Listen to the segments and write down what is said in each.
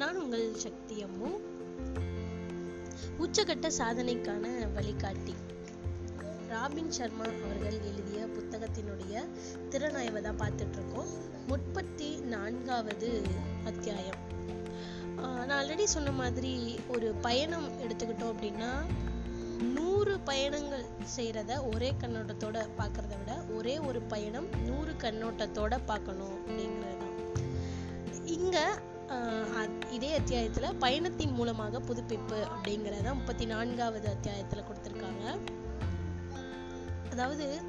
நான் சக்தி அம்மு. உச்சகட்ட சாதனைக்கான வழிகாட்டி. ராபின் சர்மா அவர்கள் எழுதிய புத்தகத்தினுடைய திறனாய்வை தான் பார்த்துட்டு இருக்கோம் முப்பத்தி நான்காவது அத்தியாயம். நான் ஆல்ரெடி சொன்ன மாதிரி ஒரு பயணம் எடுத்துக்கிட்டோம் அப்படின்னா நூறு பயணங்கள் செய்கிறத ஒரே கண்ணோட்டத்தோட பார்க்கறத விட ஒரே ஒரு பயணம் நூறு கண்ணோட்டத்தோட பார்க்கணும் அப்படிங்கிறது தான் இங்கே இதே அத்தியாயத்தில் பயணத்தின் மூலமாக புதுப்பிப்பு அப்படிங்கிறத முப்பத்தி நான்காவது அத்தியாயத்தில் கொடுத்துருக்காங்க. அதாவது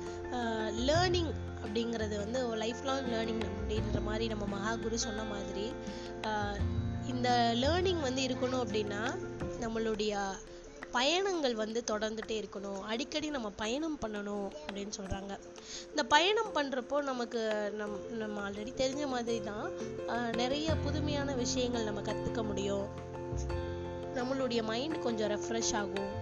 லேர்னிங் அப்படிங்கிறது வந்து லைஃப் லாங் லேர்னிங் அப்படின்ற மாதிரி நம்ம மகாகுரு சொன்ன மாதிரி ஆஹ் இந்த லேர்னிங் வந்து இருக்கணும் அப்படின்னா நம்மளுடைய பயணங்கள் வந்து தொடர்ந்துட்டே இருக்கணும். அடிக்கடி நம்ம பயணம் பண்ணணும் அப்படின்னு சொல்கிறாங்க இந்த பயணம் பண்ணுறப்போ நமக்கு நம் நம்ம ஆல்ரெடி தெரிஞ்ச மாதிரி தான் நிறைய புதுமையான விஷயங்கள் நம்ம கற்றுக்க முடியும். நம்மளுடைய மைண்ட் கொஞ்சம் ரெஃப்ரெஷ் ஆகும்.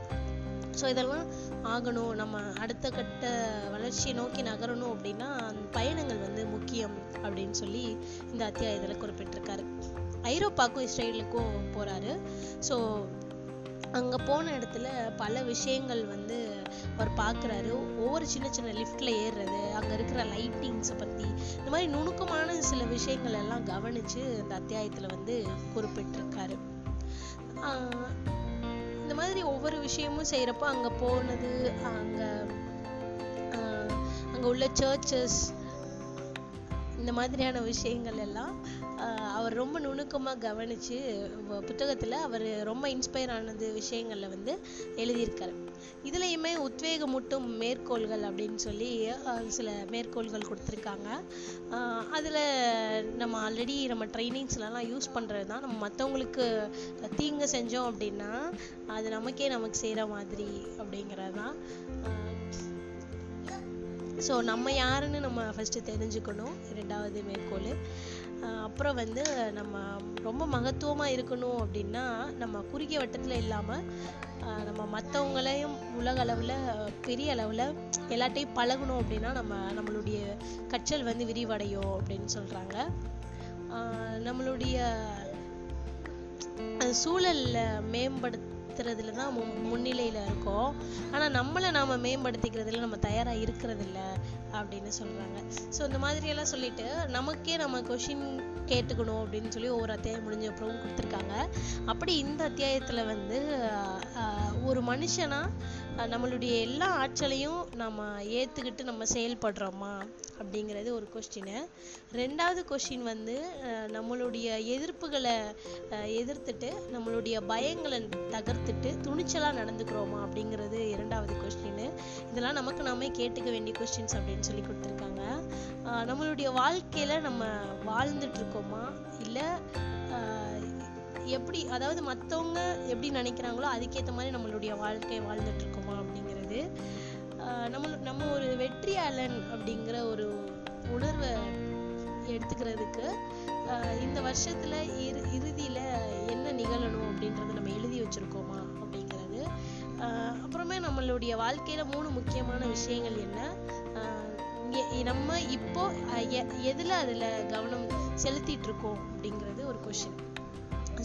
ஸோ இதெல்லாம் ஆகணும். நம்ம அடுத்த கட்ட வளர்ச்சியை நோக்கி நகரணும் அப்படின்னா அந்த பயணங்கள் வந்து முக்கியம் அப்படின்னு சொல்லி இந்த அத்தியாயத்தில் குறிப்பிட்டிருக்காரு. ஐரோப்பாக்கும் இஸ்ரேலுக்கும் போகிறாரு ஸோ அங்கே போன இடத்துல பல விஷயங்கள் வந்து அவர் பார்க்குறாரு ஒவ்வொரு சின்ன சின்ன லிஃப்டில் ஏறுறது அங்கே இருக்கிற லைட்டிங்ஸை பற்றி இந்த மாதிரி நுணுக்கமான சில விஷயங்கள் எல்லாம் கவனித்து இந்த அத்தியாயத்தில் வந்து குறிப்பிட்டிருக்காரு. இந்த மாதிரி ஒவ்வொரு விஷயமும் செய்கிறப்போ அங்கே போனது அங்கே அங்கே உள்ள சர்ச்சஸ் இந்த மாதிரியான விஷயங்கள் எல்லாம் அவர் ரொம்ப நுணுக்கமாக கவனித்து புத்தகத்தில் அவர் ரொம்ப இன்ஸ்பயர் ஆனது விஷயங்களில் வந்து எழுதியிருக்காரு. இதுலேயுமே உத்வேகமூட்டும் மேற்கோள்கள் அப்படின்னு சொல்லி சில மேற்கோள்கள் கொடுத்துருக்காங்க. அதில் நம்ம ஆல்ரெடி நம்ம ட்ரைனிங்ஸ்லலாம் யூஸ் பண்ணுறது தான் நம்ம மற்றவங்களுக்கு தீங்கு செஞ்சோம் அப்படின்னா அது நமக்கே நமக்கு செய்கிற மாதிரி அப்படிங்கிறது தான் ஸோ நம்ம யாருன்னு நம்ம ஃபஸ்ட்டு தெரிஞ்சுக்கணும். ரெண்டாவது மேற்கோள். அப்புறம் வந்து நம்ம ரொம்ப மகத்துவமாக இருக்கணும் அப்படின்னா நம்ம குறுகிய வட்டத்தில் இல்லாமல் நம்ம மற்றவங்களையும் உலக அளவில் பெரிய அளவில் எல்லாட்டையும் பழகணும் அப்படின்னா நம்ம நம்மளுடைய கற்றல் வந்து விரிவடையும் அப்படின்னு சொல்கிறாங்க நம்மளுடைய சூழலில் மேம்படுத்த மேம்படுத்துறதுல தான் மு முன்னிலையில் இருக்கோம். ஆனால் நம்மளை நாம் மேம்படுத்திக்கிறதுல நம்ம தயாராக இருக்கிறதில்ல அப்படின்னு சொல்கிறாங்க ஸோ இந்த மாதிரியெல்லாம் சொல்லிட்டு நமக்கே நம்ம கொஷின் கேட்டுக்கணும் அப்படின்னு சொல்லி ஒவ்வொரு அத்தியாயம் முடிஞ்ச அப்புறம் கொடுத்துருக்காங்க. அப்படி இந்த அத்தியாயத்தில் வந்து ஒரு மனுஷனா நம்மளுடைய எல்லா ஆற்றலையும் நம்ம ஏற்றுக்கிட்டு நம்ம செயல்படுறோமா அப்படிங்கிறது ஒரு கொஸ்டின் ரெண்டாவது கொஸ்டின் வந்து நம்மளுடைய எதிர்ப்புகளை எதிர்த்துட்டு நம்மளுடைய பயங்களை தகர்த்துட்டு துணிச்சலாக நடந்துக்கிறோமா அப்படிங்கிறது இரண்டாவது கொஸ்டின் இதெல்லாம் நமக்கு நாமே கேட்டுக்க வேண்டிய கொஸ்டின்ஸ் அப்படின்னு சொல்லி கொடுத்துருக்காங்க. நம்மளுடைய வாழ்க்கையில் நம்ம வாழ்ந்துட்டு இருக்கோமா? இல்லை எப்படி அதாவது மற்றவங்க எப்படி நினைக்கிறாங்களோ அதுக்கேற்ற மாதிரி நம்மளுடைய வாழ்க்கை வாழ்ந்துட்டு இருக்கோமா அப்படிங்கிறது நம்ம நம்ம ஒரு வெற்றியாளன் அப்படிங்கிற ஒரு உணர்வை எடுத்துக்கிறதுக்கு இந்த வருஷத்துல இறு இறுதியில என்ன நிகழணும் அப்படின்றத நம்ம எழுதி வச்சிருக்கோமா அப்படிங்கிறது அப்புறமே நம்மளுடைய வாழ்க்கையில மூணு முக்கியமான விஷயங்கள் என்ன நம்ம இப்போ எதுல அதுல கவனம் செலுத்திட்டு இருக்கோம் அப்படிங்கிறது ஒரு கொஷின்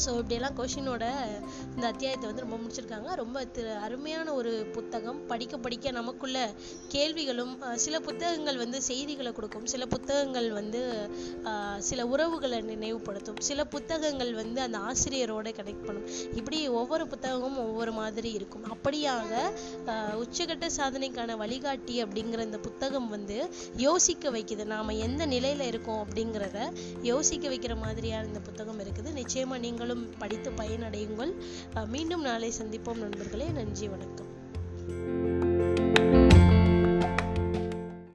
ஸோ இப்படியெல்லாம் கொஷினோட இந்த அத்தியாயத்தை வந்து ரொம்ப முடிச்சிருக்காங்க. ரொம்ப திரு அருமையான ஒரு புத்தகம். படிக்க படிக்க நமக்குள்ள கேள்விகளும் சில புத்தகங்கள் வந்து செய்திகளை கொடுக்கும். சில புத்தகங்கள் வந்து சில உறவுகளை நினைவுபடுத்தும். சில புத்தகங்கள் வந்து அந்த ஆசிரியரோட கனெக்ட் பண்ணும். இப்படி ஒவ்வொரு புத்தகமும் ஒவ்வொரு மாதிரி இருக்கும். அப்படியாக உச்சகட்ட சாதனைக்கான வழிகாட்டி அப்படிங்கிற இந்த புத்தகம் வந்து யோசிக்க வைக்குது. நாம் எந்த நிலையில் இருக்கோம் அப்படிங்கிறத யோசிக்க வைக்கிற மாதிரியான இந்த புத்தகம் இருக்குது. நிச்சயமாக நீங்கள் நீங்களும் படித்து பயனடையுங்கள். மீண்டும் நாளை சந்திப்போம் நண்பர்களே. நன்றி வணக்கம்.